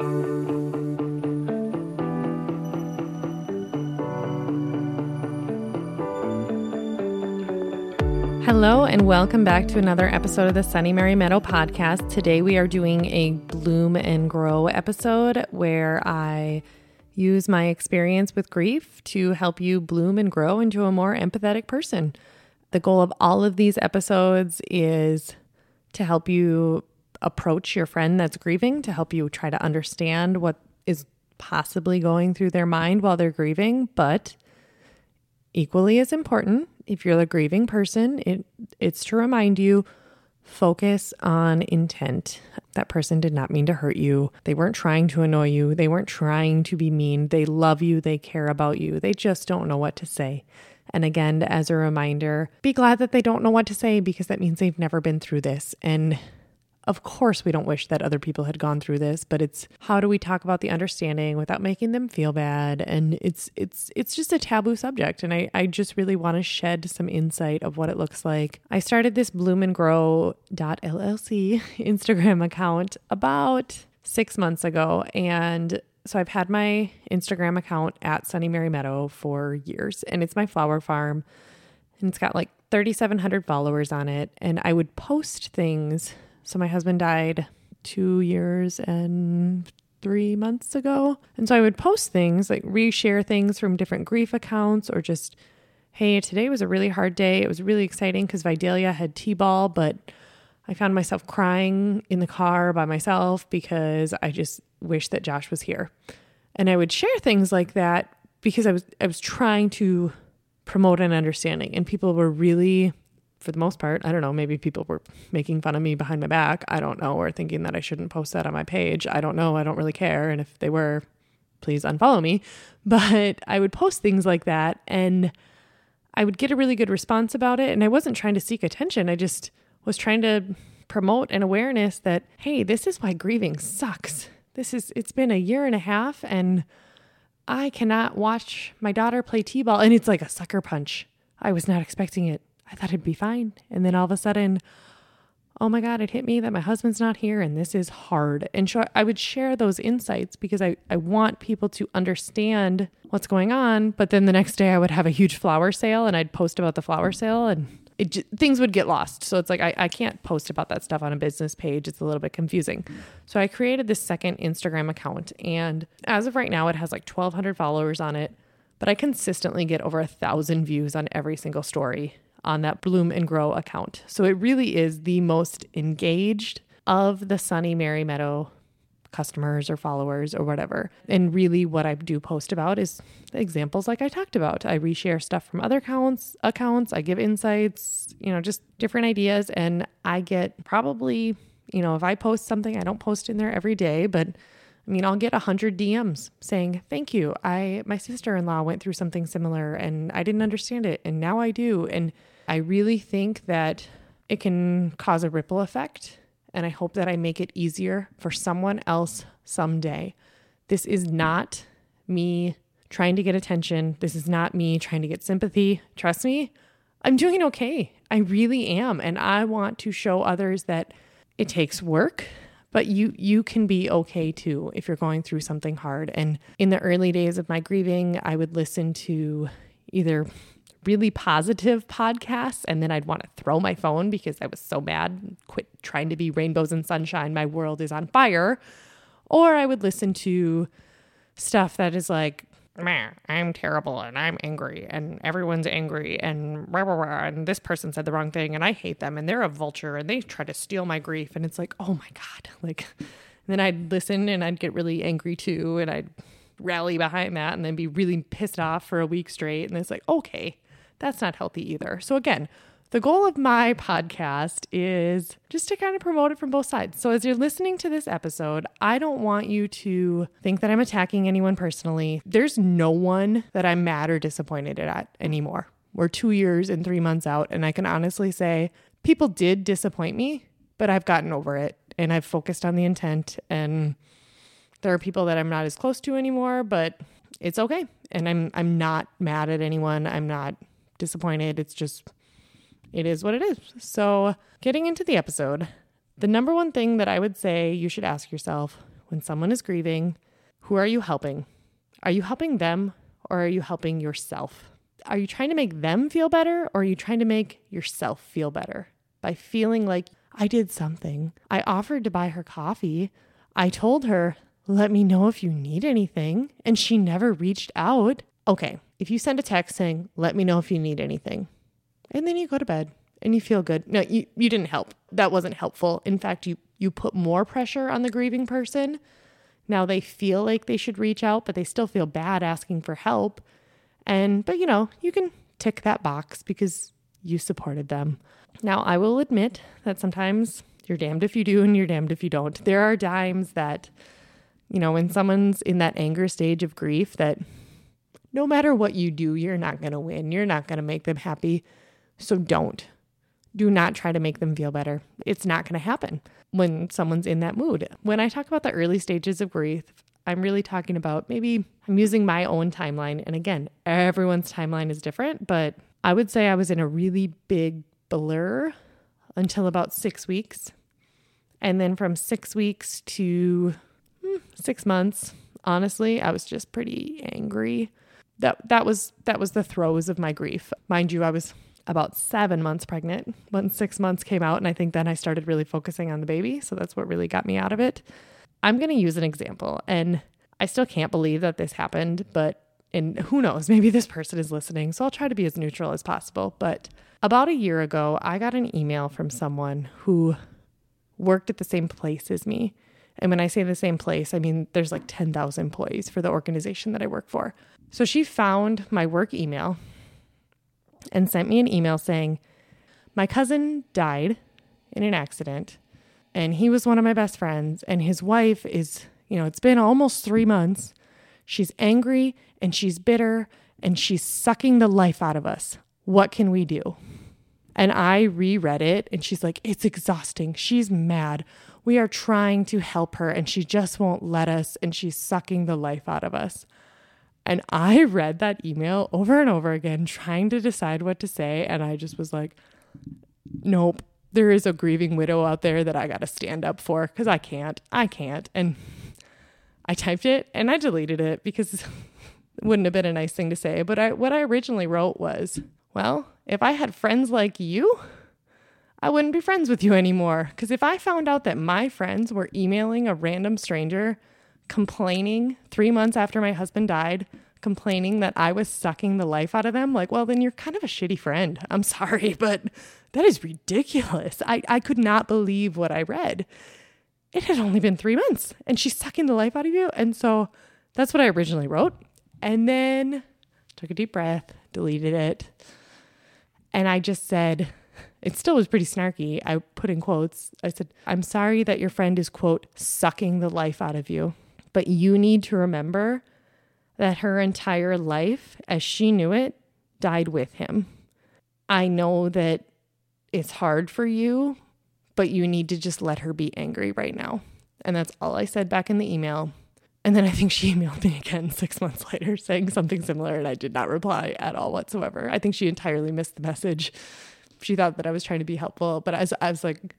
Hello, and welcome back to another episode of the Sunny Mary Meadow podcast. Today, we are doing a bloom and grow episode where I use my experience with grief to help you bloom and grow into a more empathetic person. The goal of all of these episodes is to help you approach your friend that's grieving, to help you try to understand what is possibly going through their mind while they're grieving, but equally as important, if you're the grieving person, it it's to remind you focus on intent. That person did not mean to hurt you. They weren't trying to annoy you. They weren't trying to be mean. They love you. They care about you. They just don't know what to say. And again, as a reminder, be glad that they don't know what to say because that means they've never been through this. And of course, we don't wish that other people had gone through this, but it's how do we talk about the understanding without making them feel bad? And it's it's it's just a taboo subject, and I I just really want to shed some insight of what it looks like. I started this Bloom and Grow LLC Instagram account about six months ago, and so I've had my Instagram account at Sunny Mary Meadow for years, and it's my flower farm, and it's got like 3,700 followers on it, and I would post things so my husband died two years and three months ago. And so I would post things like reshare things from different grief accounts or just, hey, today was a really hard day. It was really exciting because Vidalia had T ball, but I found myself crying in the car by myself because I just wish that Josh was here. And I would share things like that because I was I was trying to promote an understanding and people were really for the most part, I don't know, maybe people were making fun of me behind my back. I don't know, or thinking that I shouldn't post that on my page. I don't know. I don't really care. And if they were, please unfollow me. But I would post things like that and I would get a really good response about it. And I wasn't trying to seek attention. I just was trying to promote an awareness that, hey, this is why grieving sucks. This is, it's been a year and a half and I cannot watch my daughter play T ball. And it's like a sucker punch. I was not expecting it I thought it'd be fine. And then all of a sudden, oh my God, it hit me that my husband's not here and this is hard. And so I would share those insights because I, I want people to understand what's going on. But then the next day I would have a huge flower sale and I'd post about the flower sale and it things would get lost. So it's like I, I can't post about that stuff on a business page. It's a little bit confusing. So I created this second Instagram account. And as of right now, it has like 1,200 followers on it. But I consistently get over a thousand views on every single story on that Bloom and Grow account. So it really is the most engaged of the Sunny Mary Meadow customers or followers or whatever. And really what I do post about is examples like I talked about. I reshare stuff from other accounts, accounts, I give insights, you know, just different ideas and I get probably, you know, if I post something, I don't post in there every day, but I mean, I'll get 100 DMs saying, "Thank you. I my sister-in-law went through something similar and I didn't understand it and now I do." And I really think that it can cause a ripple effect and I hope that I make it easier for someone else someday. This is not me trying to get attention. This is not me trying to get sympathy. Trust me, I'm doing okay. I really am. And I want to show others that it takes work but you you can be okay too if you're going through something hard and in the early days of my grieving i would listen to either really positive podcasts and then i'd want to throw my phone because i was so mad quit trying to be rainbows and sunshine my world is on fire or i would listen to stuff that is like I'm terrible and I'm angry and everyone's angry and rah, rah, rah, and this person said the wrong thing and I hate them and they're a vulture and they try to steal my grief and it's like, oh my God. Like then I'd listen and I'd get really angry too and I'd rally behind that and then be really pissed off for a week straight. And it's like, okay, that's not healthy either. So again, the goal of my podcast is just to kind of promote it from both sides. So, as you're listening to this episode, I don't want you to think that I'm attacking anyone personally. There's no one that I'm mad or disappointed at anymore. We're two years and three months out, and I can honestly say people did disappoint me, but I've gotten over it and I've focused on the intent. And there are people that I'm not as close to anymore, but it's okay. And I'm I'm not mad at anyone. I'm not disappointed. It's just it is what it is. So, getting into the episode, the number one thing that I would say you should ask yourself when someone is grieving, who are you helping? Are you helping them or are you helping yourself? Are you trying to make them feel better or are you trying to make yourself feel better by feeling like I did something? I offered to buy her coffee. I told her, let me know if you need anything. And she never reached out. Okay, if you send a text saying, let me know if you need anything, and then you go to bed and you feel good. No, you, you didn't help. That wasn't helpful. In fact, you, you put more pressure on the grieving person. Now they feel like they should reach out, but they still feel bad asking for help. And, but you know, you can tick that box because you supported them. Now, I will admit that sometimes you're damned if you do and you're damned if you don't. There are times that, you know, when someone's in that anger stage of grief, that no matter what you do, you're not going to win. You're not going to make them happy. So don't. Do not try to make them feel better. It's not going to happen when someone's in that mood. When I talk about the early stages of grief, I'm really talking about maybe I'm using my own timeline. And again, everyone's timeline is different, but I would say I was in a really big blur until about six weeks. And then from six weeks to hmm, six months, honestly, I was just pretty angry. That that was that was the throes of my grief. Mind you, I was about seven months pregnant when six months came out. And I think then I started really focusing on the baby. So that's what really got me out of it. I'm going to use an example. And I still can't believe that this happened, but and who knows, maybe this person is listening. So I'll try to be as neutral as possible. But about a year ago, I got an email from someone who worked at the same place as me. And when I say the same place, I mean there's like 10,000 employees for the organization that I work for. So she found my work email and sent me an email saying, My cousin died in an accident, and he was one of my best friends, and his wife is, you know, it's been almost three months. She's angry and she's bitter and she's sucking the life out of us. What can we do? And I reread it, and she's like, It's exhausting. She's mad. We are trying to help her, and she just won't let us, and she's sucking the life out of us. And I read that email over and over again, trying to decide what to say. And I just was like, nope, there is a grieving widow out there that I got to stand up for because I can't. I can't. And I typed it and I deleted it because it wouldn't have been a nice thing to say. But I, what I originally wrote was, well, if I had friends like you, I wouldn't be friends with you anymore. Because if I found out that my friends were emailing a random stranger complaining three months after my husband died, complaining that I was sucking the life out of them, like, well, then you're kind of a shitty friend. I'm sorry, but that is ridiculous. I, I could not believe what I read. It had only been three months and she's sucking the life out of you. And so that's what I originally wrote. And then took a deep breath, deleted it. And I just said, it still was pretty snarky. I put in quotes. I said, I'm sorry that your friend is, quote, sucking the life out of you. But you need to remember that her entire life, as she knew it, died with him. I know that it's hard for you, but you need to just let her be angry right now. And that's all I said back in the email. And then I think she emailed me again six months later saying something similar, and I did not reply at all whatsoever. I think she entirely missed the message. She thought that I was trying to be helpful, but I was, I was like,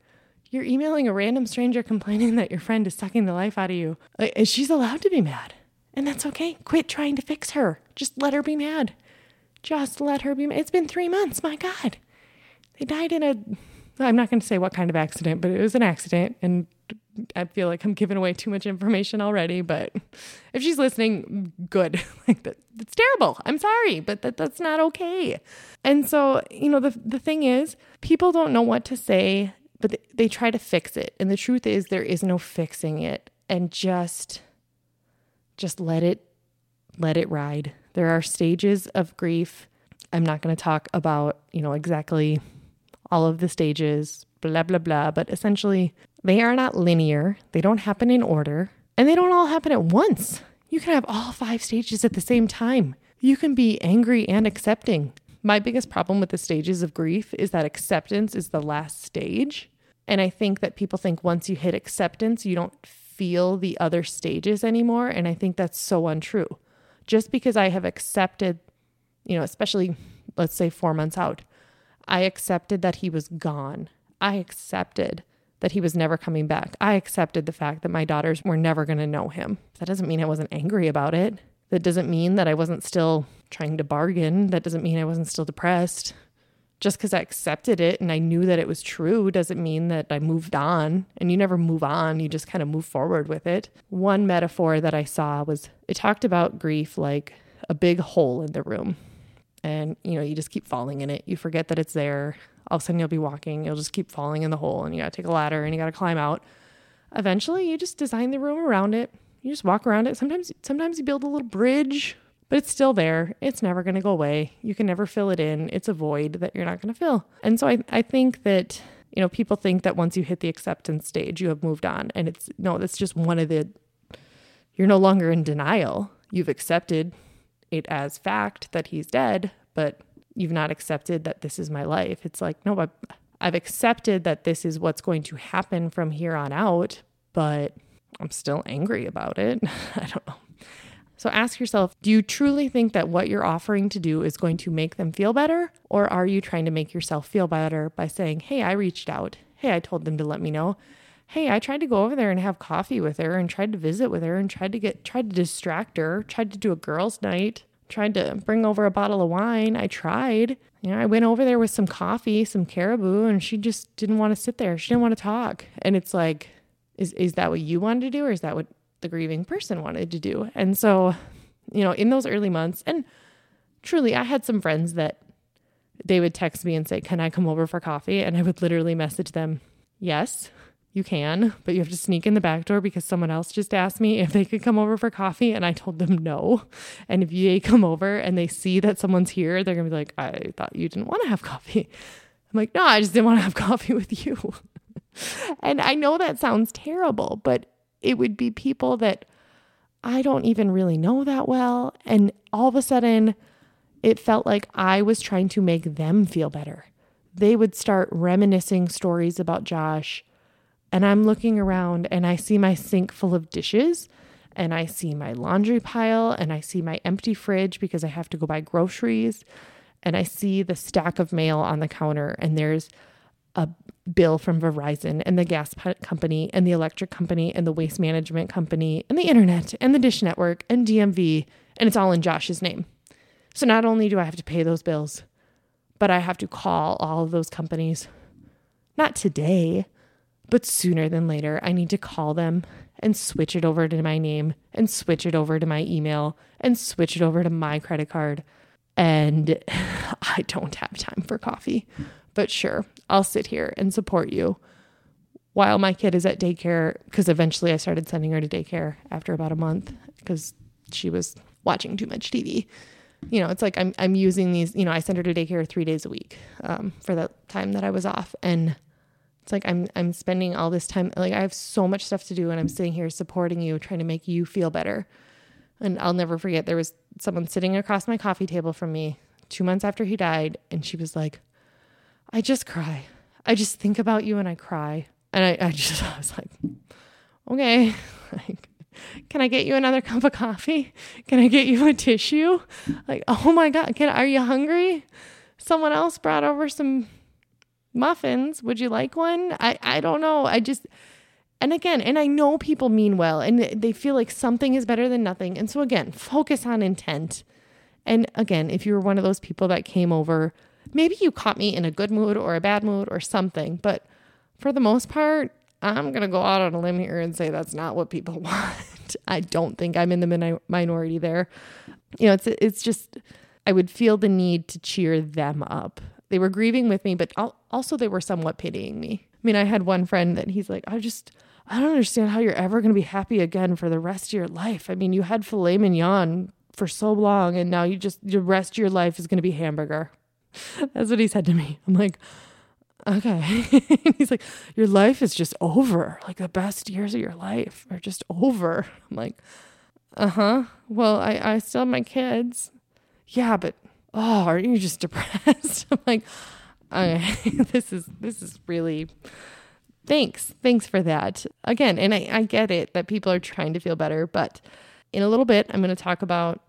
you're emailing a random stranger complaining that your friend is sucking the life out of you. And she's allowed to be mad. And that's okay. Quit trying to fix her. Just let her be mad. Just let her be mad. It's been three months. My God. They died in a, I'm not going to say what kind of accident, but it was an accident. And I feel like I'm giving away too much information already. But if she's listening, good. like that, that's terrible. I'm sorry, but that, that's not okay. And so, you know, the, the thing is, people don't know what to say but they try to fix it. And the truth is there is no fixing it and just just let it let it ride. There are stages of grief. I'm not going to talk about, you know, exactly all of the stages, blah blah blah, but essentially they are not linear. They don't happen in order, and they don't all happen at once. You can have all five stages at the same time. You can be angry and accepting. My biggest problem with the stages of grief is that acceptance is the last stage. And I think that people think once you hit acceptance, you don't feel the other stages anymore. And I think that's so untrue. Just because I have accepted, you know, especially let's say four months out, I accepted that he was gone. I accepted that he was never coming back. I accepted the fact that my daughters were never going to know him. That doesn't mean I wasn't angry about it. That doesn't mean that I wasn't still trying to bargain. That doesn't mean I wasn't still depressed. Just because I accepted it and I knew that it was true doesn't mean that I moved on. And you never move on, you just kind of move forward with it. One metaphor that I saw was it talked about grief like a big hole in the room. And, you know, you just keep falling in it. You forget that it's there all of a sudden you'll be walking, you'll just keep falling in the hole and you got to take a ladder and you got to climb out. Eventually, you just design the room around it. You just walk around it. Sometimes sometimes you build a little bridge, but it's still there. It's never going to go away. You can never fill it in. It's a void that you're not going to fill. And so I I think that you know, people think that once you hit the acceptance stage, you have moved on. And it's no, that's just one of the, you're no longer in denial. You've accepted it as fact that he's dead, but you've not accepted that this is my life. It's like, no, I've, I've accepted that this is what's going to happen from here on out, but I'm still angry about it. I don't know. So ask yourself do you truly think that what you're offering to do is going to make them feel better? Or are you trying to make yourself feel better by saying, hey, I reached out. Hey, I told them to let me know. Hey, I tried to go over there and have coffee with her and tried to visit with her and tried to get, tried to distract her, tried to do a girls' night tried to bring over a bottle of wine. I tried. You know, I went over there with some coffee, some caribou, and she just didn't want to sit there. She didn't want to talk. And it's like, is is that what you wanted to do, or is that what the grieving person wanted to do? And so, you know, in those early months, and truly, I had some friends that they would text me and say, Can I come over for coffee? And I would literally message them, Yes you can, but you have to sneak in the back door because someone else just asked me if they could come over for coffee and I told them no. And if they come over and they see that someone's here, they're going to be like, I thought you didn't want to have coffee. I'm like, no, I just didn't want to have coffee with you. and I know that sounds terrible, but it would be people that I don't even really know that well. And all of a sudden, it felt like I was trying to make them feel better. They would start reminiscing stories about Josh and I'm looking around and I see my sink full of dishes and I see my laundry pile and I see my empty fridge because I have to go buy groceries and I see the stack of mail on the counter and there's a bill from Verizon and the gas company and the electric company and the waste management company and the internet and the dish network and DMV and it's all in Josh's name. So not only do I have to pay those bills, but I have to call all of those companies. Not today, but sooner than later, I need to call them and switch it over to my name and switch it over to my email and switch it over to my credit card. And I don't have time for coffee. But sure, I'll sit here and support you while my kid is at daycare. Because eventually I started sending her to daycare after about a month because she was watching too much TV. You know, it's like I'm I'm using these. You know, I sent her to daycare three days a week um, for the time that I was off, and it's like I'm I'm spending all this time like I have so much stuff to do and I'm sitting here supporting you, trying to make you feel better. And I'll never forget there was someone sitting across my coffee table from me 2 months after he died and she was like I just cry. I just think about you and I cry. And I, I just I was like okay. like can I get you another cup of coffee? Can I get you a tissue? Like, oh my God, can are you hungry? Someone else brought over some muffins. Would you like one? I, I don't know. I just, and again, and I know people mean well and they feel like something is better than nothing. And so, again, focus on intent. And again, if you were one of those people that came over, maybe you caught me in a good mood or a bad mood or something. But for the most part, I'm going to go out on a limb here and say that's not what people want. I don't think I'm in the minority there. You know, it's it's just I would feel the need to cheer them up they were grieving with me, but also they were somewhat pitying me. I mean, I had one friend that he's like, I just, I don't understand how you're ever going to be happy again for the rest of your life. I mean, you had filet mignon for so long, and now you just, the rest of your life is going to be hamburger. That's what he said to me. I'm like, okay. he's like, your life is just over. Like the best years of your life are just over. I'm like, uh huh. Well, I, I still have my kids. Yeah, but oh, are you just depressed? I'm like, okay, this is this is really thanks. Thanks for that. Again, and I, I get it that people are trying to feel better, but in a little bit, I'm going to talk about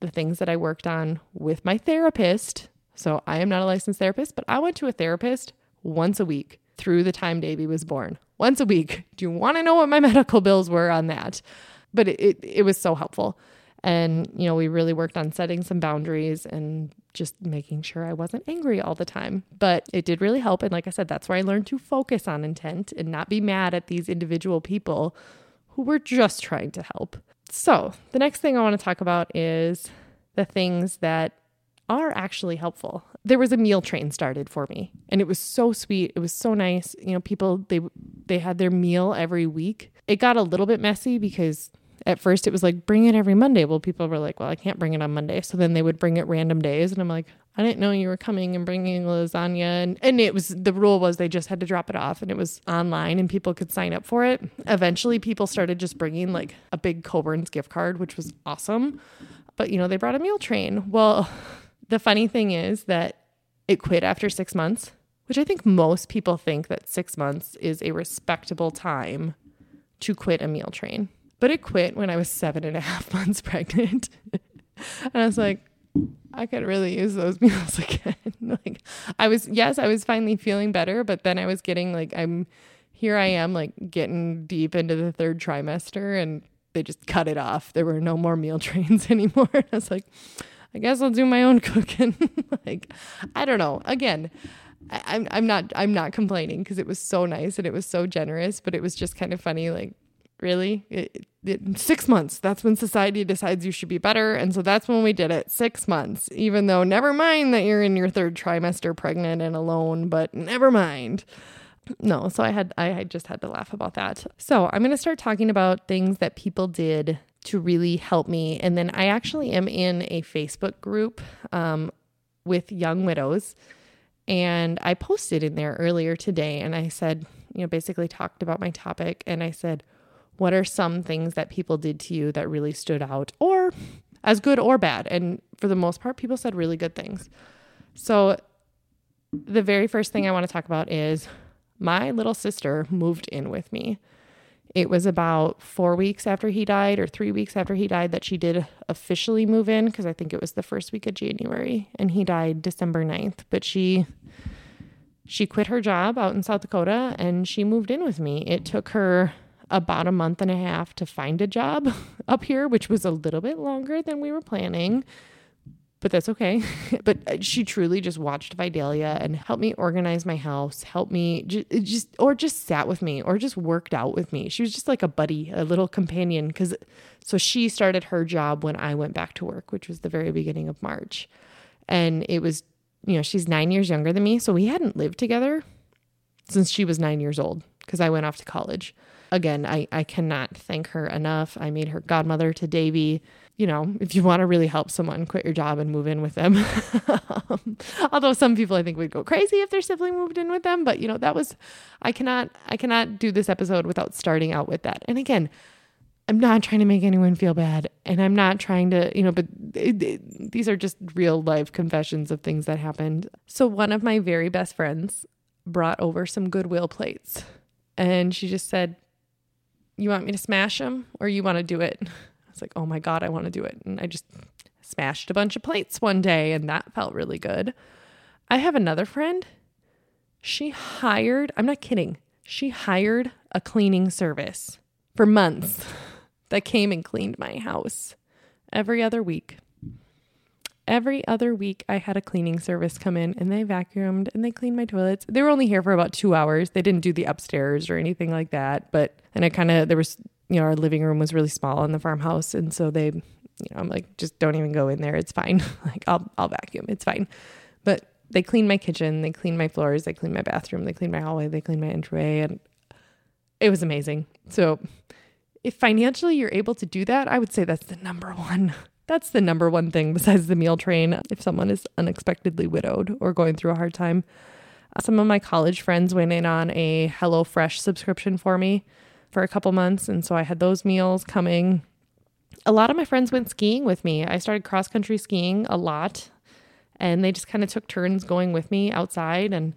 the things that I worked on with my therapist. So I am not a licensed therapist, but I went to a therapist once a week through the time Davy was born. once a week. Do you want to know what my medical bills were on that? But it, it, it was so helpful. And, you know, we really worked on setting some boundaries and just making sure I wasn't angry all the time. But it did really help. And like I said, that's where I learned to focus on intent and not be mad at these individual people who were just trying to help. So, the next thing I want to talk about is the things that are actually helpful. There was a meal train started for me and it was so sweet. It was so nice. You know, people they they had their meal every week. It got a little bit messy because at first it was like bring it every Monday. Well, people were like, well, I can't bring it on Monday. So then they would bring it random days and I'm like, I didn't know you were coming and bringing lasagna and and it was the rule was they just had to drop it off and it was online and people could sign up for it. Eventually people started just bringing like a big Coborn's gift card, which was awesome. But you know, they brought a meal train. Well, the funny thing is that it quit after 6 months, which I think most people think that 6 months is a respectable time to quit a meal train. But it quit when I was seven and a half months pregnant. and I was like, I could really use those meals again. like I was yes, I was finally feeling better, but then I was getting like I'm here I am like getting deep into the third trimester and they just cut it off. There were no more meal trains anymore. And I was like, I guess I'll do my own cooking. like, I don't know. Again, I, I'm I'm not I'm not complaining because it was so nice and it was so generous, but it was just kind of funny. Like really it, it, six months that's when society decides you should be better and so that's when we did it six months even though never mind that you're in your third trimester pregnant and alone but never mind no so i had i just had to laugh about that so i'm going to start talking about things that people did to really help me and then i actually am in a facebook group um, with young widows and i posted in there earlier today and i said you know basically talked about my topic and i said what are some things that people did to you that really stood out or as good or bad? And for the most part, people said really good things. So, the very first thing I want to talk about is my little sister moved in with me. It was about four weeks after he died, or three weeks after he died, that she did officially move in because I think it was the first week of January and he died December 9th. But she she quit her job out in South Dakota and she moved in with me. It took her about a month and a half to find a job up here, which was a little bit longer than we were planning. But that's okay. but uh, she truly just watched Vidalia and helped me organize my house, helped me just, just or just sat with me or just worked out with me. She was just like a buddy, a little companion. Cause so she started her job when I went back to work, which was the very beginning of March. And it was, you know, she's nine years younger than me. So we hadn't lived together since she was nine years old because I went off to college again, I, I cannot thank her enough. I made her godmother to Davy. You know, if you want to really help someone, quit your job and move in with them. Although some people I think would go crazy if their sibling moved in with them, but you know, that was I cannot I cannot do this episode without starting out with that. And again, I'm not trying to make anyone feel bad and I'm not trying to, you know, but it, it, these are just real life confessions of things that happened. So one of my very best friends brought over some Goodwill plates and she just said, you want me to smash them or you want to do it? I was like, oh my God, I want to do it. And I just smashed a bunch of plates one day and that felt really good. I have another friend. She hired, I'm not kidding, she hired a cleaning service for months that came and cleaned my house every other week every other week I had a cleaning service come in and they vacuumed and they cleaned my toilets. They were only here for about two hours. They didn't do the upstairs or anything like that. But and I kind of there was you know our living room was really small in the farmhouse and so they you know I'm like just don't even go in there. It's fine. like I'll I'll vacuum. It's fine. But they cleaned my kitchen. They cleaned my floors. They cleaned my bathroom. They cleaned my hallway. They cleaned my entryway and it was amazing. So if financially you're able to do that, I would say that's the number one that's the number one thing besides the meal train if someone is unexpectedly widowed or going through a hard time. Uh, some of my college friends went in on a HelloFresh subscription for me for a couple months. And so I had those meals coming. A lot of my friends went skiing with me. I started cross country skiing a lot, and they just kind of took turns going with me outside. And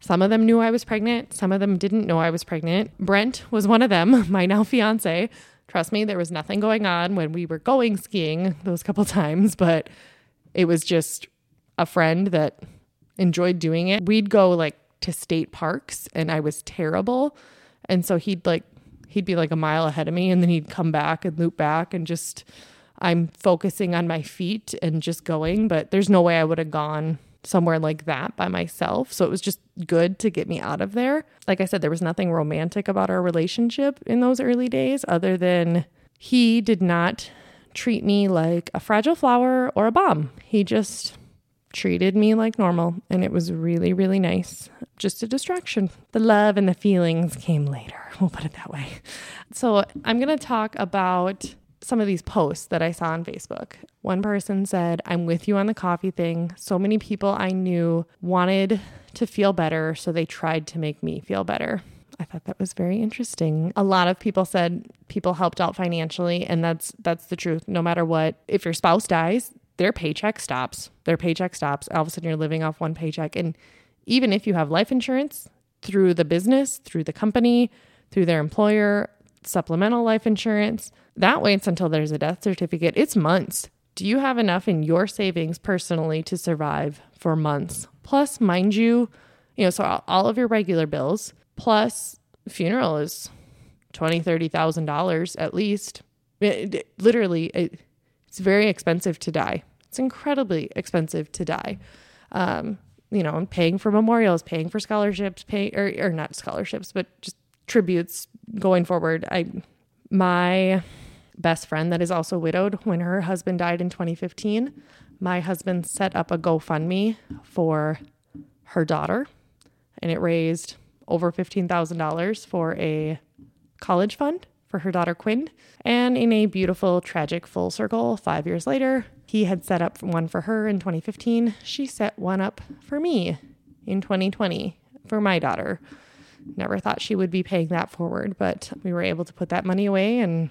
some of them knew I was pregnant, some of them didn't know I was pregnant. Brent was one of them, my now fiance. Trust me, there was nothing going on when we were going skiing those couple times, but it was just a friend that enjoyed doing it. We'd go like to state parks and I was terrible And so he'd like, he'd be like a mile ahead of me and then he'd come back and loop back and just, I'm focusing on my feet and just going. But there's no way I would have gone somewhere like that by myself. So it was just good to get me out of there. Like I said, there was nothing romantic about our relationship in those early days other than he did not treat me like a fragile flower or a bomb. He just treated me like normal and it was really really nice just a distraction the love and the feelings came later we'll put it that way so i'm going to talk about some of these posts that I saw on Facebook. One person said, I'm with you on the coffee thing. So many people I knew wanted to feel better, so they tried to make me feel better. I thought that was very interesting. A lot of people said people helped out financially, and that's that's the truth. No matter what, if your spouse dies, their paycheck stops. Their paycheck stops. All of a sudden you're living off one paycheck. And even if you have life insurance through the business, through the company, through their employer, supplemental life insurance, that waits until there's a death certificate. It's months. Do you have enough in your savings personally to survive for months? Plus, mind you, you know, so all of your regular bills, plus funeral is twenty, thirty thousand dollars at least. It, it, literally, it, it's very expensive to die. It's incredibly expensive to die. Um, you know, paying for memorials, paying for scholarships, pay or, or not scholarships, but just tributes going forward. I my best friend that is also widowed when her husband died in 2015, my husband set up a GoFundMe for her daughter and it raised over $15,000 for a college fund for her daughter Quinn. And in a beautiful, tragic full circle, five years later, he had set up one for her in 2015. She set one up for me in 2020 for my daughter. Never thought she would be paying that forward, but we were able to put that money away and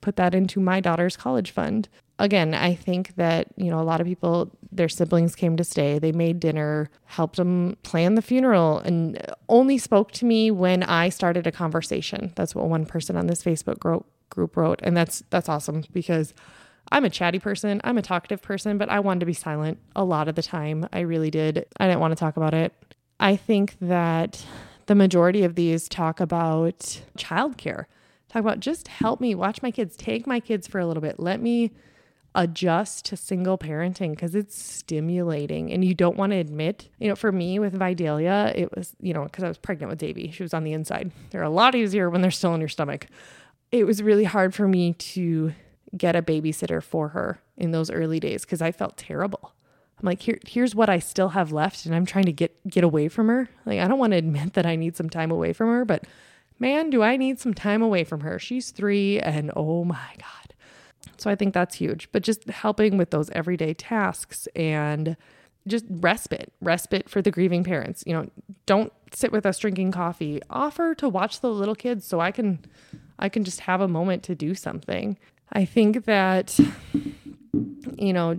put that into my daughter's college fund. Again, I think that, you know, a lot of people, their siblings came to stay. They made dinner, helped them plan the funeral, and only spoke to me when I started a conversation. That's what one person on this Facebook group wrote. And that's that's awesome because I'm a chatty person, I'm a talkative person, but I wanted to be silent a lot of the time. I really did. I didn't want to talk about it. I think that the majority of these talk about childcare, talk about just help me watch my kids, take my kids for a little bit, let me adjust to single parenting because it's stimulating and you don't want to admit you know for me with vidalia it was you know because i was pregnant with davy she was on the inside they're a lot easier when they're still in your stomach it was really hard for me to get a babysitter for her in those early days because i felt terrible I'm like, here, here's what I still have left, and I'm trying to get get away from her. Like, I don't want to admit that I need some time away from her, but man, do I need some time away from her. She's three, and oh my God. So I think that's huge. But just helping with those everyday tasks and just respite, respite for the grieving parents. You know, don't sit with us drinking coffee. Offer to watch the little kids so I can I can just have a moment to do something. I think that you know,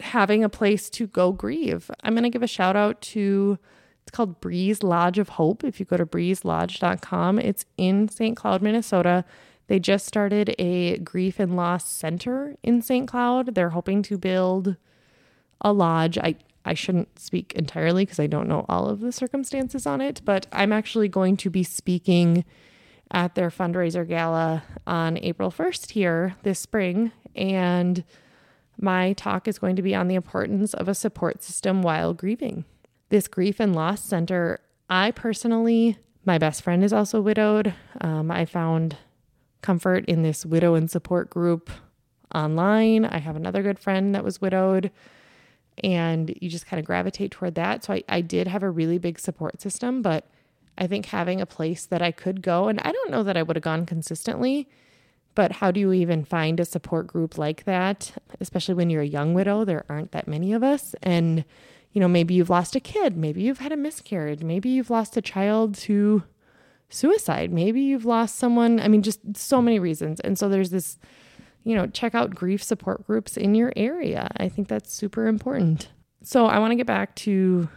having a place to go grieve. I'm going to give a shout out to it's called Breeze Lodge of Hope. If you go to breezelodge.com, it's in St. Cloud, Minnesota. They just started a grief and loss center in St. Cloud. They're hoping to build a lodge. I I shouldn't speak entirely because I don't know all of the circumstances on it, but I'm actually going to be speaking at their fundraiser gala on April 1st here this spring and my talk is going to be on the importance of a support system while grieving. This grief and loss center, I personally, my best friend is also widowed. Um, I found comfort in this widow and support group online. I have another good friend that was widowed, and you just kind of gravitate toward that. So I, I did have a really big support system, but I think having a place that I could go, and I don't know that I would have gone consistently but how do you even find a support group like that, especially when you're a young widow? There aren't that many of us. And, you know, maybe you've lost a kid, maybe you've had a miscarriage, maybe you've lost a child to suicide, maybe you've lost someone. I mean, just so many reasons. And so there's this, you know, check out grief support groups in your area. I think that's super important. So I want to get back to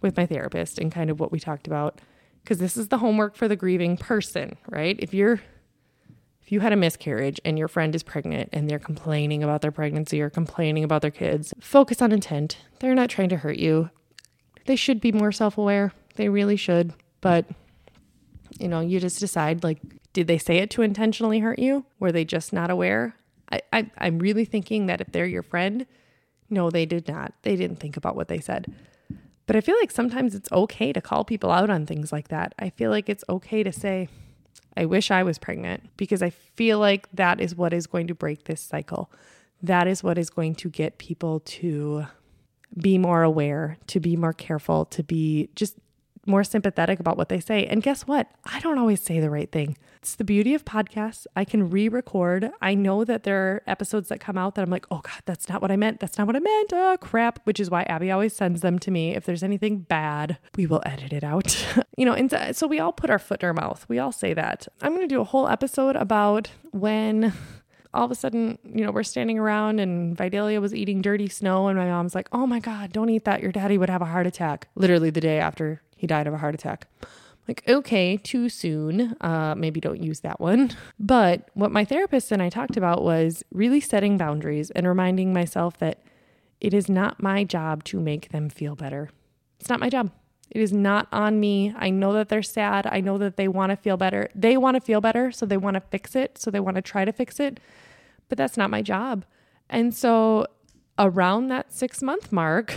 with my therapist and kind of what we talked about because this is the homework for the grieving person, right? If you're if you had a miscarriage and your friend is pregnant and they're complaining about their pregnancy or complaining about their kids, focus on intent. They're not trying to hurt you. They should be more self aware. They really should. But you know, you just decide like, did they say it to intentionally hurt you? Were they just not aware? I, I, I'm really thinking that if they're your friend, no, they did not. They didn't think about what they said. But I feel like sometimes it's okay to call people out on things like that. I feel like it's okay to say, I wish I was pregnant because I feel like that is what is going to break this cycle. That is what is going to get people to be more aware, to be more careful, to be just more sympathetic about what they say. And guess what? I don't always say the right thing. It's the beauty of podcasts. I can re record. I know that there are episodes that come out that I'm like, oh God, that's not what I meant. That's not what I meant. Oh, crap. Which is why Abby always sends them to me. If there's anything bad, we will edit it out. you know, and so we all put our foot in our mouth. We all say that. I'm going to do a whole episode about when all of a sudden, you know, we're standing around and Vidalia was eating dirty snow, and my mom's like, Oh my God, don't eat that. Your daddy would have a heart attack. Literally the day after he died of a heart attack. Like, okay, too soon. Uh, maybe don't use that one. But what my therapist and I talked about was really setting boundaries and reminding myself that it is not my job to make them feel better. It's not my job. It is not on me. I know that they're sad. I know that they want to feel better. They want to feel better, so they want to fix it. So they want to try to fix it. But that's not my job. And so around that six month mark,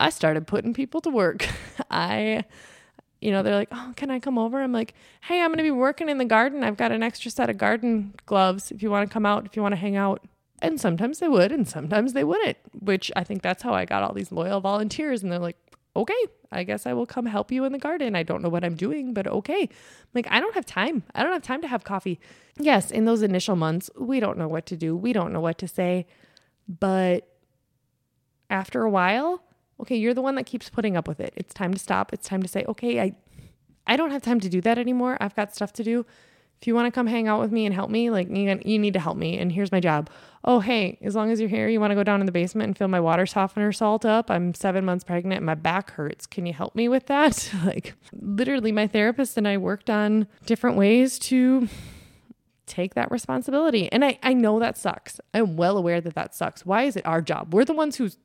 I started putting people to work. I, you know, they're like, oh, can I come over? I'm like, hey, I'm going to be working in the garden. I've got an extra set of garden gloves if you want to come out, if you want to hang out. And sometimes they would, and sometimes they wouldn't, which I think that's how I got all these loyal volunteers. And they're like, okay, I guess I will come help you in the garden. I don't know what I'm doing, but okay. Like, I don't have time. I don't have time to have coffee. Yes, in those initial months, we don't know what to do, we don't know what to say. But after a while, okay, you're the one that keeps putting up with it. It's time to stop. It's time to say, okay, I, I don't have time to do that anymore. I've got stuff to do if you want to come hang out with me and help me, like you, need to help me. And here's my job. Oh, hey, as long as you're here, you want to go down in the basement and fill my water softener salt up. I'm seven months pregnant and my back hurts. Can you help me with that? like, literally, my therapist and I worked on different ways to take that responsibility. And I, I know that sucks. I'm well aware that that sucks. Why is it our job? We're the ones whose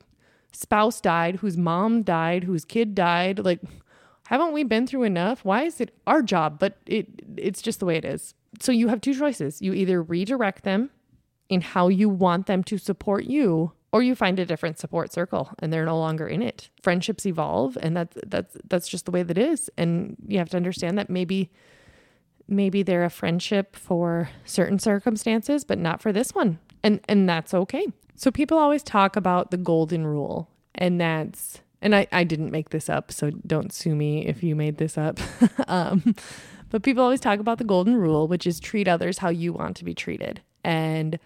spouse died, whose mom died, whose kid died. Like, haven't we been through enough? Why is it our job? But it it's just the way it is. So you have two choices. You either redirect them in how you want them to support you or you find a different support circle and they're no longer in it. Friendships evolve and that's that's that's just the way that is and you have to understand that maybe maybe they're a friendship for certain circumstances but not for this one. And and that's okay. So people always talk about the golden rule and that's and I, I didn't make this up, so don't sue me if you made this up. um, but people always talk about the golden rule, which is treat others how you want to be treated. And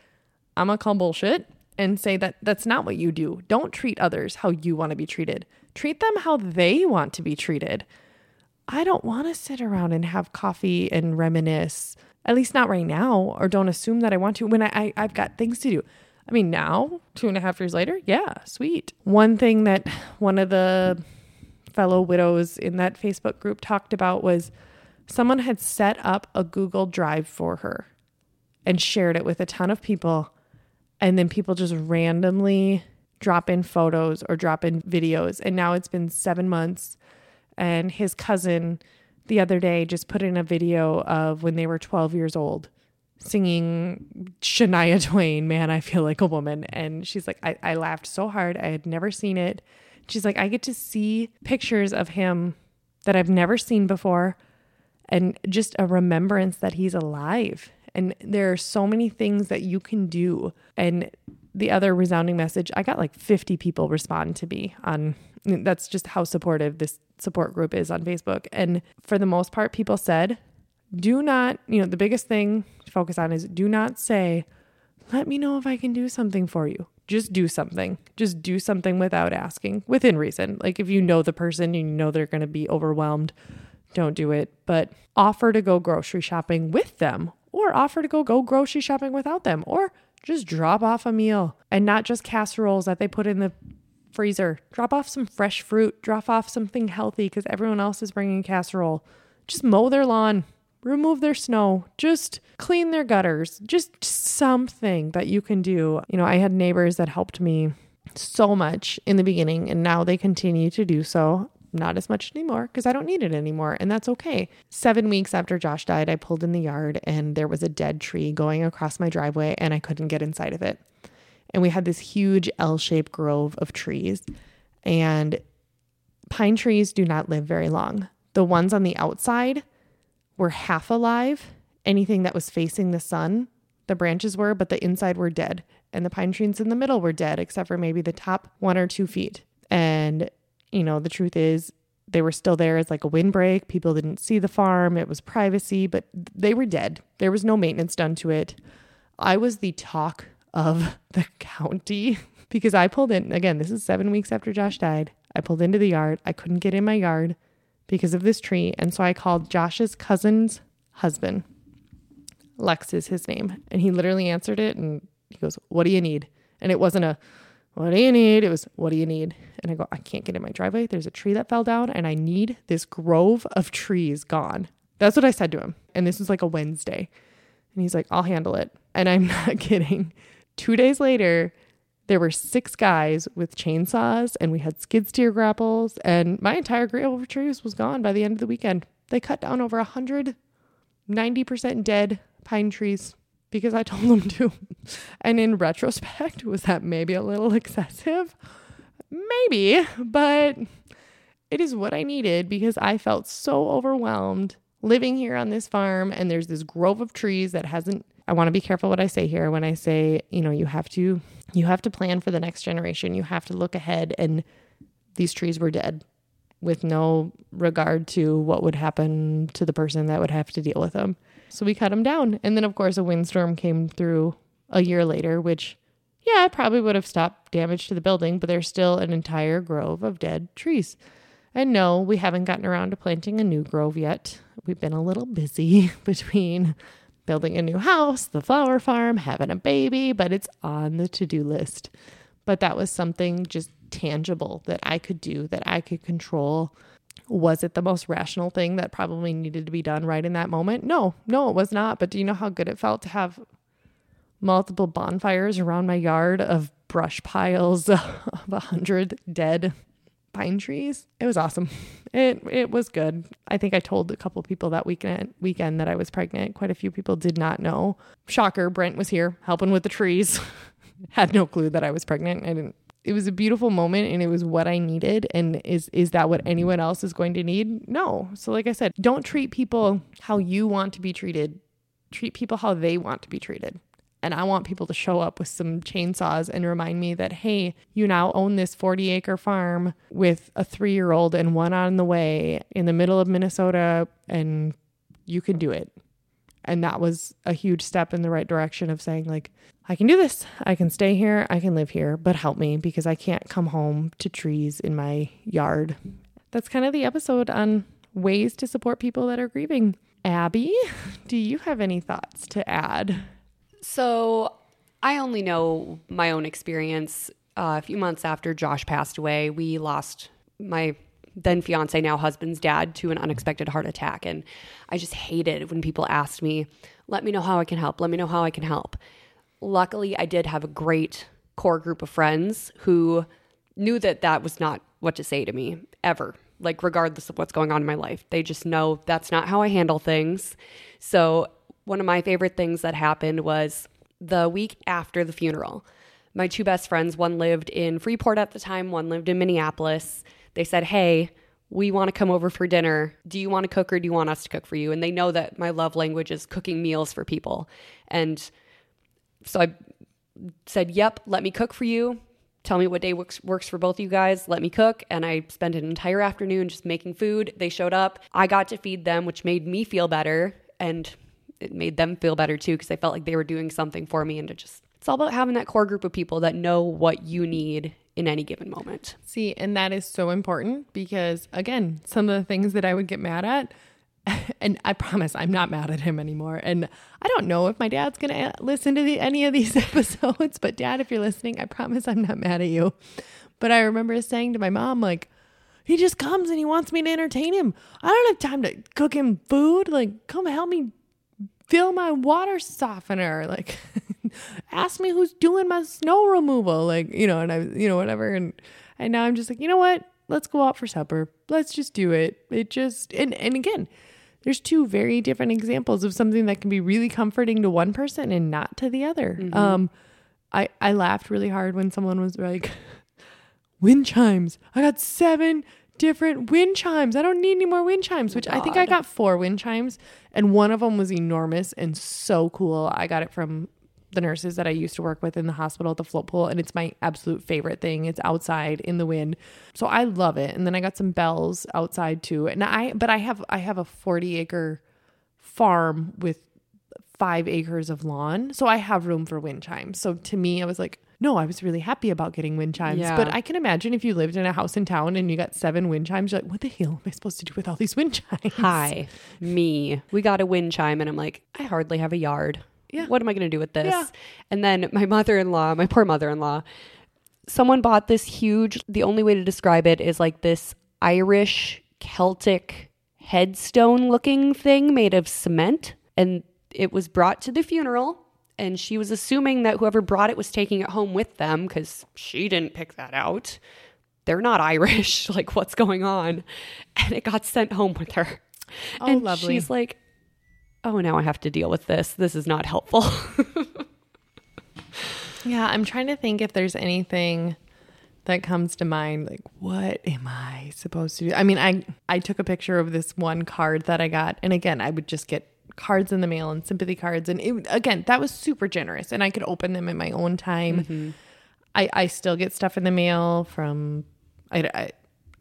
I'm gonna call bullshit and say that that's not what you do. Don't treat others how you want to be treated. Treat them how they want to be treated. I don't want to sit around and have coffee and reminisce, at least not right now, or don't assume that I want to when I, I I've got things to do. I mean, now, two and a half years later, yeah, sweet. One thing that one of the fellow widows in that Facebook group talked about was someone had set up a Google Drive for her and shared it with a ton of people. And then people just randomly drop in photos or drop in videos. And now it's been seven months. And his cousin the other day just put in a video of when they were 12 years old singing Shania Twain, Man, I Feel Like a Woman. And she's like, I, I laughed so hard. I had never seen it. She's like, I get to see pictures of him that I've never seen before and just a remembrance that he's alive. And there are so many things that you can do. And the other resounding message, I got like 50 people respond to me on that's just how supportive this support group is on Facebook. And for the most part, people said, do not, you know, the biggest thing to focus on is do not say, let me know if I can do something for you. Just do something. Just do something without asking, within reason. Like if you know the person you know they're going to be overwhelmed, don't do it. But offer to go grocery shopping with them or offer to go go grocery shopping without them or just drop off a meal and not just casseroles that they put in the freezer. Drop off some fresh fruit, drop off something healthy because everyone else is bringing casserole. Just mow their lawn, remove their snow, just clean their gutters, just something that you can do. You know, I had neighbors that helped me so much in the beginning, and now they continue to do so. not as much anymore because I don't need it anymore. And that's okay. Seven weeks after Josh died, I pulled in the yard and there was a dead tree going across my driveway and I couldn't get inside of it. And we had this huge L shaped grove of trees. And pine trees do not live very long. The ones on the outside were half alive. Anything that was facing the sun, the branches were, but the inside were dead. And the pine trees in the middle were dead, except for maybe the top one or two feet. And, you know, the truth is, they were still there as like a windbreak. People didn't see the farm. It was privacy, but they were dead. There was no maintenance done to it. I was the talk of the county because I pulled in again, this is 7 weeks after Josh died. I pulled into the yard. I couldn't get in my yard because of this tree, and so I called Josh's cousin's husband. Lex is his name, and he literally answered it and he goes, "What do you need?" And it wasn't a what do you need? It was, what do you need? And I go, I can't get in my driveway. There's a tree that fell down and I need this grove of trees gone. That's what I said to him. And this was like a Wednesday. And he's like, I'll handle it. And I'm not kidding. Two days later, there were six guys with chainsaws and we had skid steer grapples and my entire grove of trees was gone by the end of the weekend. They cut down over a hundred, 90% dead pine trees because I told them to. And in retrospect, was that maybe a little excessive? Maybe, but it is what I needed because I felt so overwhelmed living here on this farm and there's this grove of trees that hasn't I want to be careful what I say here when I say, you know, you have to you have to plan for the next generation. You have to look ahead and these trees were dead with no regard to what would happen to the person that would have to deal with them. So we cut them down. And then, of course, a windstorm came through a year later, which, yeah, probably would have stopped damage to the building, but there's still an entire grove of dead trees. And no, we haven't gotten around to planting a new grove yet. We've been a little busy between building a new house, the flower farm, having a baby, but it's on the to do list. But that was something just tangible that I could do, that I could control. Was it the most rational thing that probably needed to be done right in that moment? No, no, it was not. But do you know how good it felt to have multiple bonfires around my yard of brush piles of a hundred dead pine trees? It was awesome. It it was good. I think I told a couple people that weekend weekend that I was pregnant. Quite a few people did not know. Shocker, Brent was here helping with the trees. Had no clue that I was pregnant. I didn't it was a beautiful moment and it was what I needed. And is is that what anyone else is going to need? No. So like I said, don't treat people how you want to be treated. Treat people how they want to be treated. And I want people to show up with some chainsaws and remind me that, hey, you now own this 40 acre farm with a three year old and one on the way in the middle of Minnesota, and you can do it. And that was a huge step in the right direction of saying, like, I can do this. I can stay here. I can live here, but help me because I can't come home to trees in my yard. That's kind of the episode on ways to support people that are grieving. Abby, do you have any thoughts to add? So, I only know my own experience. Uh, a few months after Josh passed away, we lost my then fiance, now husband's dad, to an unexpected heart attack. And I just hated when people asked me, let me know how I can help. Let me know how I can help. Luckily, I did have a great core group of friends who knew that that was not what to say to me ever, like, regardless of what's going on in my life. They just know that's not how I handle things. So, one of my favorite things that happened was the week after the funeral. My two best friends, one lived in Freeport at the time, one lived in Minneapolis they said, Hey, we want to come over for dinner. Do you want to cook or do you want us to cook for you? And they know that my love language is cooking meals for people. And so I said, Yep, let me cook for you. Tell me what day works, works for both of you guys. Let me cook. And I spent an entire afternoon just making food. They showed up. I got to feed them, which made me feel better. And it made them feel better too, because I felt like they were doing something for me. And it just, it's all about having that core group of people that know what you need in any given moment. See, and that is so important because, again, some of the things that I would get mad at, and I promise I'm not mad at him anymore. And I don't know if my dad's going to eh, listen to the, any of these episodes, but dad, if you're listening, I promise I'm not mad at you. But I remember saying to my mom, like, he just comes and he wants me to entertain him. I don't have time to cook him food. Like, come help me fill my water softener. Like, ask me who's doing my snow removal. Like, you know, and I, you know, whatever. And, and now I'm just like, you know what? let's go out for supper. Let's just do it. It just and and again, there's two very different examples of something that can be really comforting to one person and not to the other. Mm-hmm. Um, I I laughed really hard when someone was like, "Wind chimes. I got seven different wind chimes. I don't need any more wind chimes." Which I think I got four wind chimes, and one of them was enormous and so cool. I got it from the nurses that I used to work with in the hospital at the float pool, and it's my absolute favorite thing. It's outside in the wind, so I love it. And then I got some bells outside too. And I, but I have I have a forty acre farm with five acres of lawn, so I have room for wind chimes. So to me, I was like, no, I was really happy about getting wind chimes. Yeah. But I can imagine if you lived in a house in town and you got seven wind chimes, you're like, what the hell am I supposed to do with all these wind chimes? Hi, me. We got a wind chime, and I'm like, I hardly have a yard. Yeah. What am I going to do with this? Yeah. And then my mother in law, my poor mother in law, someone bought this huge, the only way to describe it is like this Irish Celtic headstone looking thing made of cement. And it was brought to the funeral. And she was assuming that whoever brought it was taking it home with them because she didn't pick that out. They're not Irish. like, what's going on? And it got sent home with her. Oh, and lovely. she's like, oh, now I have to deal with this. This is not helpful. Yeah, I'm trying to think if there's anything that comes to mind like what am I supposed to do? I mean, I I took a picture of this one card that I got and again, I would just get cards in the mail and sympathy cards and it, again, that was super generous and I could open them in my own time. I I still get stuff in the mail from I I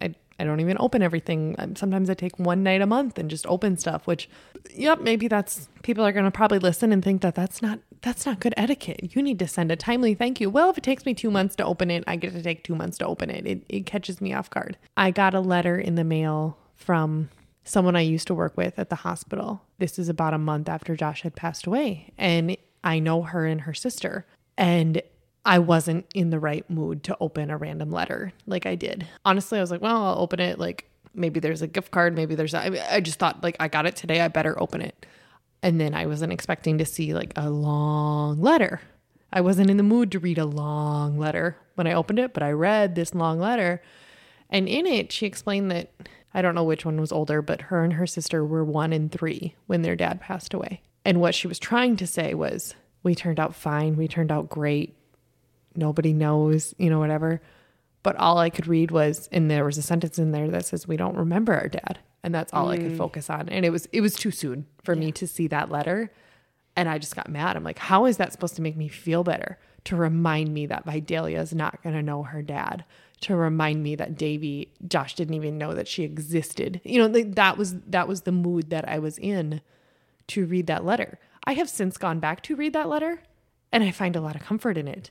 I, I don't even open everything. Um, Sometimes I take one night a month and just open stuff, which, yep, maybe that's people are going to probably listen and think that that's not that's not good etiquette. You need to send a timely thank you. Well, if it takes me two months to open it, I get to take two months to open it. It, it catches me off guard. I got a letter in the mail from someone I used to work with at the hospital. This is about a month after Josh had passed away, and I know her and her sister, and I wasn't in the right mood to open a random letter like I did. Honestly, I was like, well, I'll open it. Like maybe there's a gift card, maybe there's. I, mean, I just thought like I got it today, I better open it. And then I wasn't expecting to see like a long letter. I wasn't in the mood to read a long letter when I opened it, but I read this long letter. And in it, she explained that I don't know which one was older, but her and her sister were one and three when their dad passed away. And what she was trying to say was, we turned out fine. We turned out great. Nobody knows, you know, whatever. But all I could read was, and there was a sentence in there that says, we don't remember our dad. And that's all I could mm. focus on. And it was, it was too soon for me to see that letter. And I just got mad. I'm like, how is that supposed to make me feel better? To remind me that Vidalia is not going to know her dad. To remind me that Davy, Josh didn't even know that she existed. You know, like, that was that was the mood that I was in to read that letter. I have since gone back to read that letter, and I find a lot of comfort in it.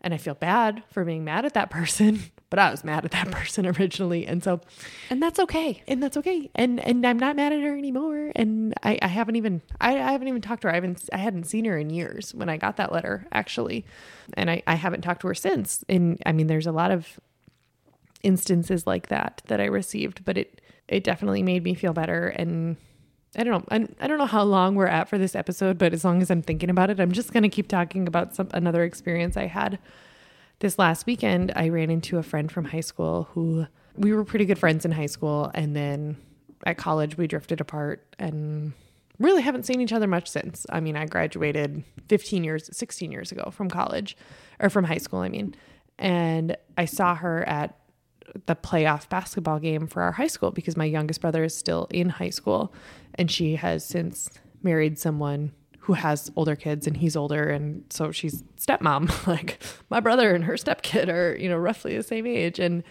And I feel bad for being mad at that person, but I was mad at that person originally, and so and that's okay. and that's okay. And and I'm not mad at her anymore. And I, I haven't even I, I haven't even talked to her. I haven't I hadn't seen her in years when I got that letter actually, and I I haven't talked to her since. And I mean, there's a lot of instances like that that I received, but it it definitely made me feel better. And I don't know I, I don't know how long we're at for this episode, but as long as I'm thinking about it, I'm just gonna keep talking about some another experience I had this last weekend I ran into a friend from high school who we were pretty good friends in high school and then at college we drifted apart and really haven't seen each other much since. I mean, I graduated 15 years 16 years ago from college or from high school, I mean. And I saw her at the playoff basketball game for our high school because my youngest brother is still in high school and she has since married someone who has older kids and he's older and so she's stepmom. Like my brother and her stepkid are you know roughly the same age. And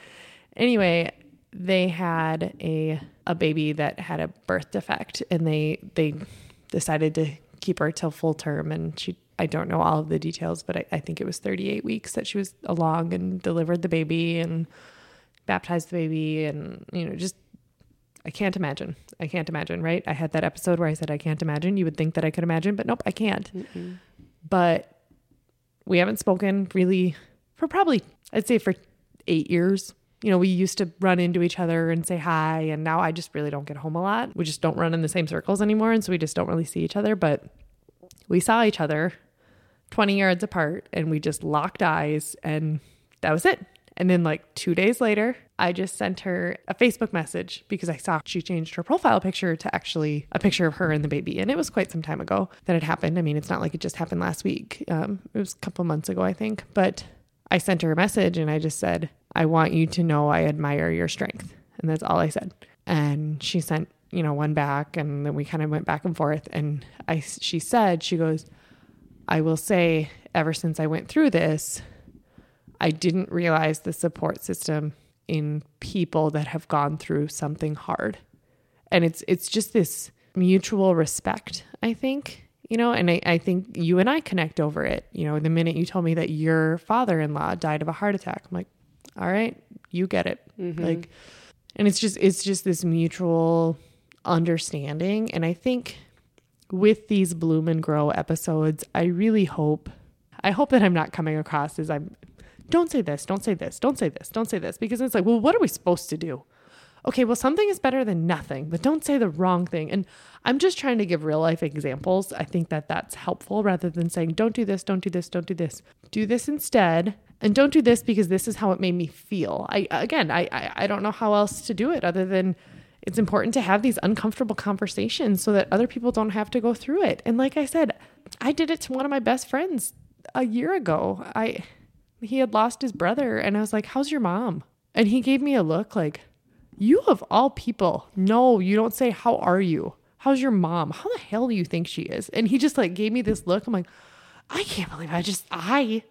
anyway they had a a baby that had a birth defect and they they decided to keep her till full term. And she I don't know all of the details but I, I think it was 38 weeks that she was along and delivered the baby and baptized the baby and you know just I can't imagine. I can't imagine, right? I had that episode where I said I can't imagine. You would think that I could imagine, but nope, I can't. But we haven't spoken really for probably I'd say for 8 years. You know, we used to run into each other and say hi, and now I just really don't get home a lot. We just don't run in the same circles anymore, and so we just don't really see each other, but we saw each other 20 yards apart and we just locked eyes and that was it. And then like 2 days later, I just sent her a Facebook message because I saw she changed her profile picture to actually a picture of her and the baby. And it was quite some time ago that it happened. I mean, it's not like it just happened last week. Um, it was a couple months ago, I think. But I sent her a message and I just said, I want you to know I admire your strength. And that's all I said. And she sent, you know, one back and then we kind of went back and forth. And I, she said, she goes, I will say, ever since I went through this, I didn't realize the support system in people that have gone through something hard. And it's it's just this mutual respect, I think, you know, and I, I think you and I connect over it. You know, the minute you told me that your father in law died of a heart attack, I'm like, all right, you get it. Mm-hmm. Like and it's just it's just this mutual understanding. And I think with these bloom and grow episodes, I really hope I hope that I'm not coming across as I'm don't say this, don't say this, don't say this, don't say this, because it's like, well, what are we supposed to do? Okay, well, something is better than nothing, but don't say the wrong thing. And I'm just trying to give real life examples. I think that that's helpful rather than saying, don't do this, don't do this, don't do this. Do this instead. And don't do this because this is how it made me feel. I, again, I, I, I don't know how else to do it other than it's important to have these uncomfortable conversations so that other people don't have to go through it. And like I said, I did it to one of my best friends a year ago. I, he had lost his brother and I was like, "How's your mom?" And he gave me a look like, "You of all people, no, you don't say how are you? How's your mom? How the hell do you think she is?" And he just like gave me this look. I'm like, "I can't believe I just I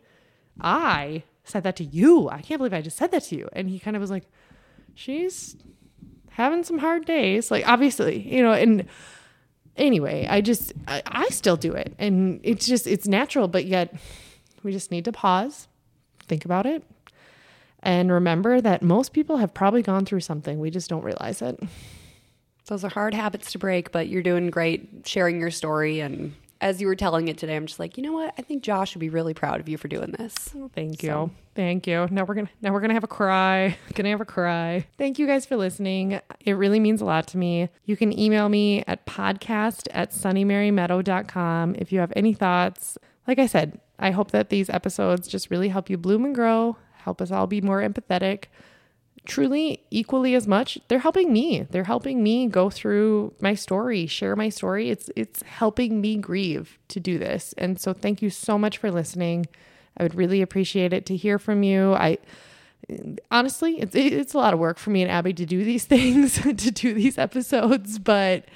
I said that to you. I can't believe I just said that to you." And he kind of was like, "She's having some hard days." Like obviously, you know, and anyway, I just I, I still do it. And it's just it's natural, but yet we just need to pause think about it. And remember that most people have probably gone through something. We just don't realize it. Those are hard habits to break, but you're doing great sharing your story. And as you were telling it today, I'm just like, you know what? I think Josh would be really proud of you for doing this. Well, thank you. So. Thank you. Now we're gonna now we're gonna have a cry. Gonna have a cry. Thank you guys for listening. It really means a lot to me. You can email me at podcast at sunnymarymeadow.com if you have any thoughts. Like I said, I hope that these episodes just really help you bloom and grow, help us all be more empathetic. Truly, equally as much, they're helping me. They're helping me go through my story, share my story. It's it's helping me grieve to do this. And so thank you so much for listening. I would really appreciate it to hear from you. I honestly, it's it's a lot of work for me and Abby to do these things, to do these episodes, but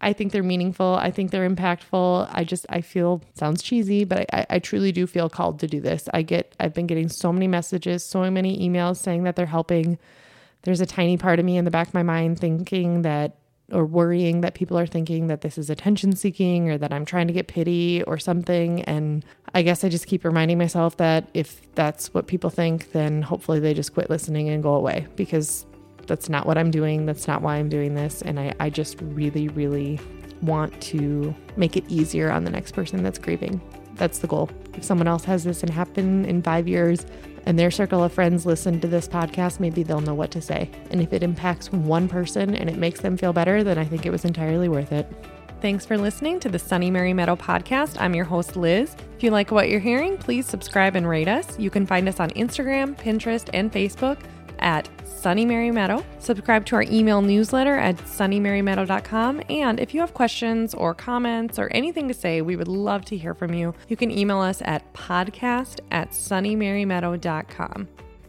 I think they're meaningful. I think they're impactful. I just, I feel, sounds cheesy, but I, I truly do feel called to do this. I get, I've been getting so many messages, so many emails saying that they're helping. There's a tiny part of me in the back of my mind thinking that, or worrying that people are thinking that this is attention seeking or that I'm trying to get pity or something. And I guess I just keep reminding myself that if that's what people think, then hopefully they just quit listening and go away because that's not what I'm doing. That's not why I'm doing this. And I, I just really, really want to make it easier on the next person that's grieving. That's the goal. If someone else has this and happen in five years and their circle of friends listen to this podcast, maybe they'll know what to say. And if it impacts one person and it makes them feel better, then I think it was entirely worth it. Thanks for listening to the Sunny Mary Meadow podcast. I'm your host, Liz. If you like what you're hearing, please subscribe and rate us. You can find us on Instagram, Pinterest, and Facebook at Sunny Mary Meadow. Subscribe to our email newsletter at sunnymarymeadow.com. And if you have questions or comments or anything to say, we would love to hear from you. You can email us at podcast at sunnymarymeadow.com.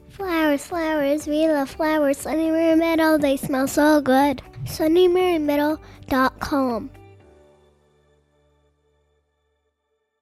Flowers, flowers, we love flowers. Sunny Mary Meadow, they smell so good. sunnymarymeadow.com.